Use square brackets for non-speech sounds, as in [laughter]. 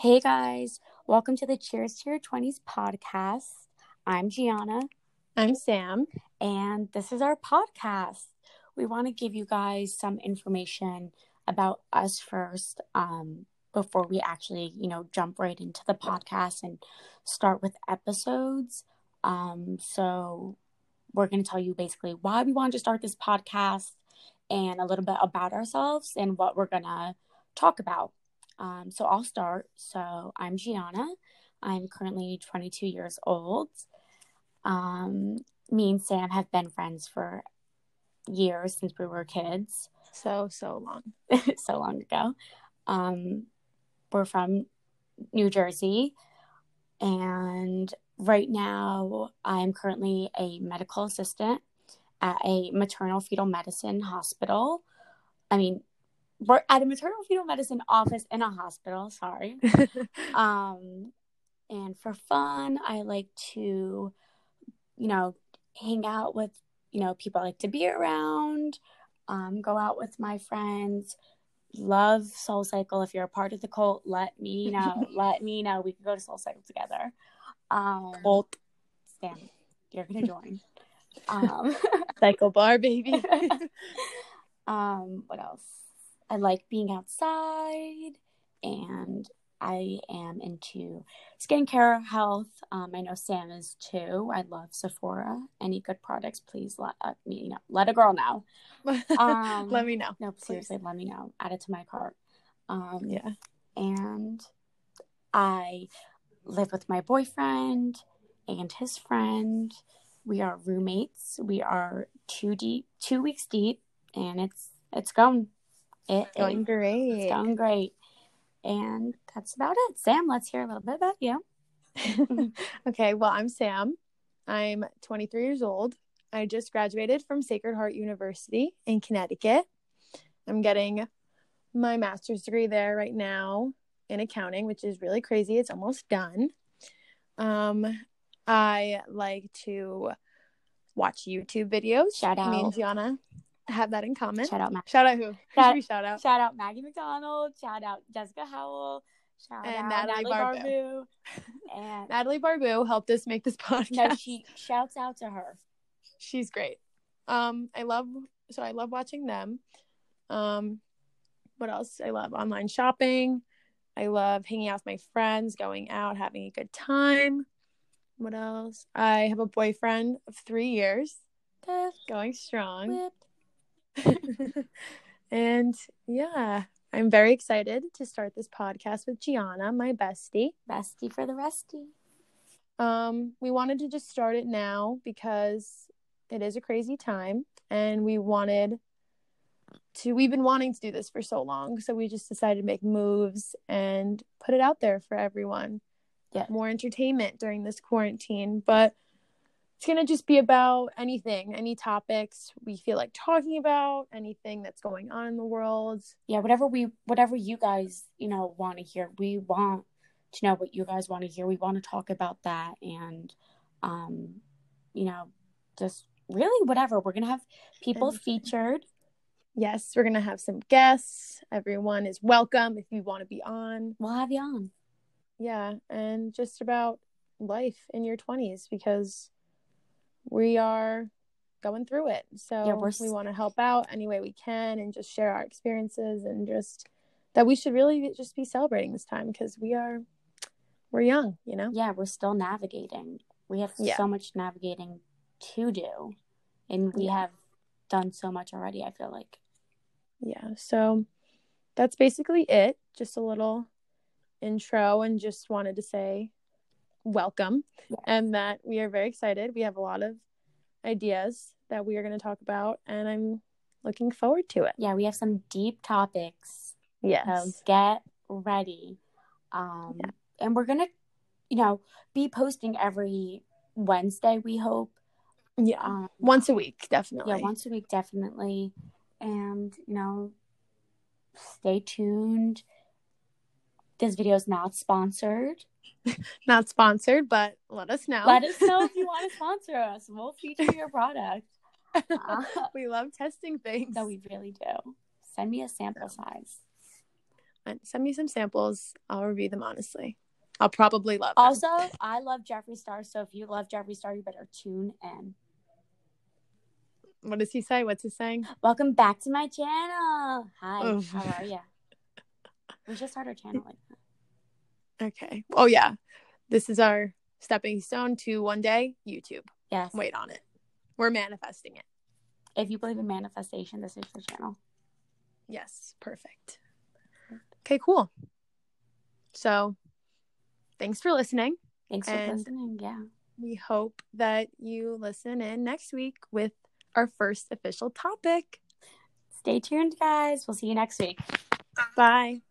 Hey guys, welcome to the Cheers to Your 20s podcast. I'm Gianna, I'm Sam. and this is our podcast. We want to give you guys some information about us first um, before we actually, you know, jump right into the podcast and start with episodes. Um, so, we're going to tell you basically why we wanted to start this podcast and a little bit about ourselves and what we're going to talk about. Um, so I'll start. So I'm Gianna. I'm currently 22 years old. Um, me and Sam have been friends for years since we were kids, So, so long. [laughs] so long ago. Um, we're from New Jersey, and right now I'm currently a medical assistant at a maternal fetal medicine hospital. I mean, we're at a maternal fetal medicine office in a hospital. Sorry. [laughs] Um, and for fun, I like to, you know, hang out with, you know, people I like to be around, um, go out with my friends. Love Soul Cycle. If you're a part of the cult, let me know. [laughs] let me know. We can go to Soul Cycle together. Um, Bolt Stan, you're gonna join. Um, [laughs] cycle bar, baby. um, what else? I like being outside and I am into skincare health. Um, I know Sam is too. I love Sephora. Any good products, please let uh, me know. Let a girl know. Um, [laughs] Let me know. No, please. seriously, let me know. Add it to my cart. Um, Yeah. and I live with my boyfriend and his friend. We are roommates. We are two deep, two weeks deep, and it's it's going. It, Going it- great. it's going great. And that's about it. Sam, let's hear a little bit about you. [laughs] okay, well, I'm Sam. I'm 23 years old. I just graduated from Sacred Heart University in Connecticut. I'm getting my master's degree there right now in accounting, which is really crazy. It's almost done. Um, I like to watch YouTube videos. Shout Me and out. Gianna have that in common. Shout out, Matt. Shout out who? Who Shout- we shout out? Shout out Maggie McDonald. Shout out Jessica Howell. Shout And out Natalie Natalie, Barbu. Barbu. And [laughs] Natalie Barbu helped us make this [laughs] podcast. no, she shouts out to her. she's great. Um, I love so I love watching them. Um, what else? I love online shopping. I love hanging out with my friends, going out, having a good time. What else? I have a boyfriend of three years, going strong. whip. [laughs] and yeah, I'm very excited to start this podcast with Gianna, my bestie. Bestie for the resty. Um, we wanted to just start it now because it is a crazy time and we wanted to we've been wanting to do this for so long, so we just decided to make moves and put it out there for everyone. Yeah. More entertainment during this quarantine, but it's going to just be about anything, any topics we feel like talking about, anything that's going on in the world. Yeah, whatever we whatever you guys, you know, want to hear. We want to know what you guys want to hear. We want to talk about that and um, you know, just really whatever. We're gonna have people featured. Yes, we're going to have some guests. Everyone is welcome if you want to be on. We'll have you on. yeah and just about life in your 20s because we are going through it so Yeah, we're we want to help out any way we can and just share our experiences and just that we should really just be celebrating this time because we are we're young you know Yeah, we're still navigating. We have Yeah. so much navigating to do. And we Yeah. have done so much already, I feel like. yeah so that's basically it just a little intro and just wanted to say welcome Yeah. and that we are very excited we have a lot of ideas that we are going to talk about and i'm looking forward to it Yeah, we have some deep topics. yes So get ready. Um and we're gonna, you know, be posting every Wednesday, we hope. yeah Um once a week definitely yeah, once a week definitely. And, you know, stay tuned. This video is not sponsored. [laughs] not sponsored but let us know Let us know if you want to [laughs] sponsor us. We'll feature your product. Uh, [laughs] we love testing things no, we really do. Send me a sample size. send me some samples. I'll review them honestly. I'll probably love them. Also, I love Jeffree Star, so if you love Jeffree Star, you better tune in. What does he say? What's he saying? Welcome back to my channel. Hi, Oof. how are you? We should start our channel like that. Okay. Oh yeah. This is our stepping stone to one day YouTube. Yes. Wait on it. We're manifesting it. If you believe in manifestation, this is the channel. Yes. Perfect. Okay, cool. So thanks for listening. Thanks for And- listening. Yeah. We hope that you listen in next week with our first official topic. Stay tuned, guys. We'll see you next week. Bye.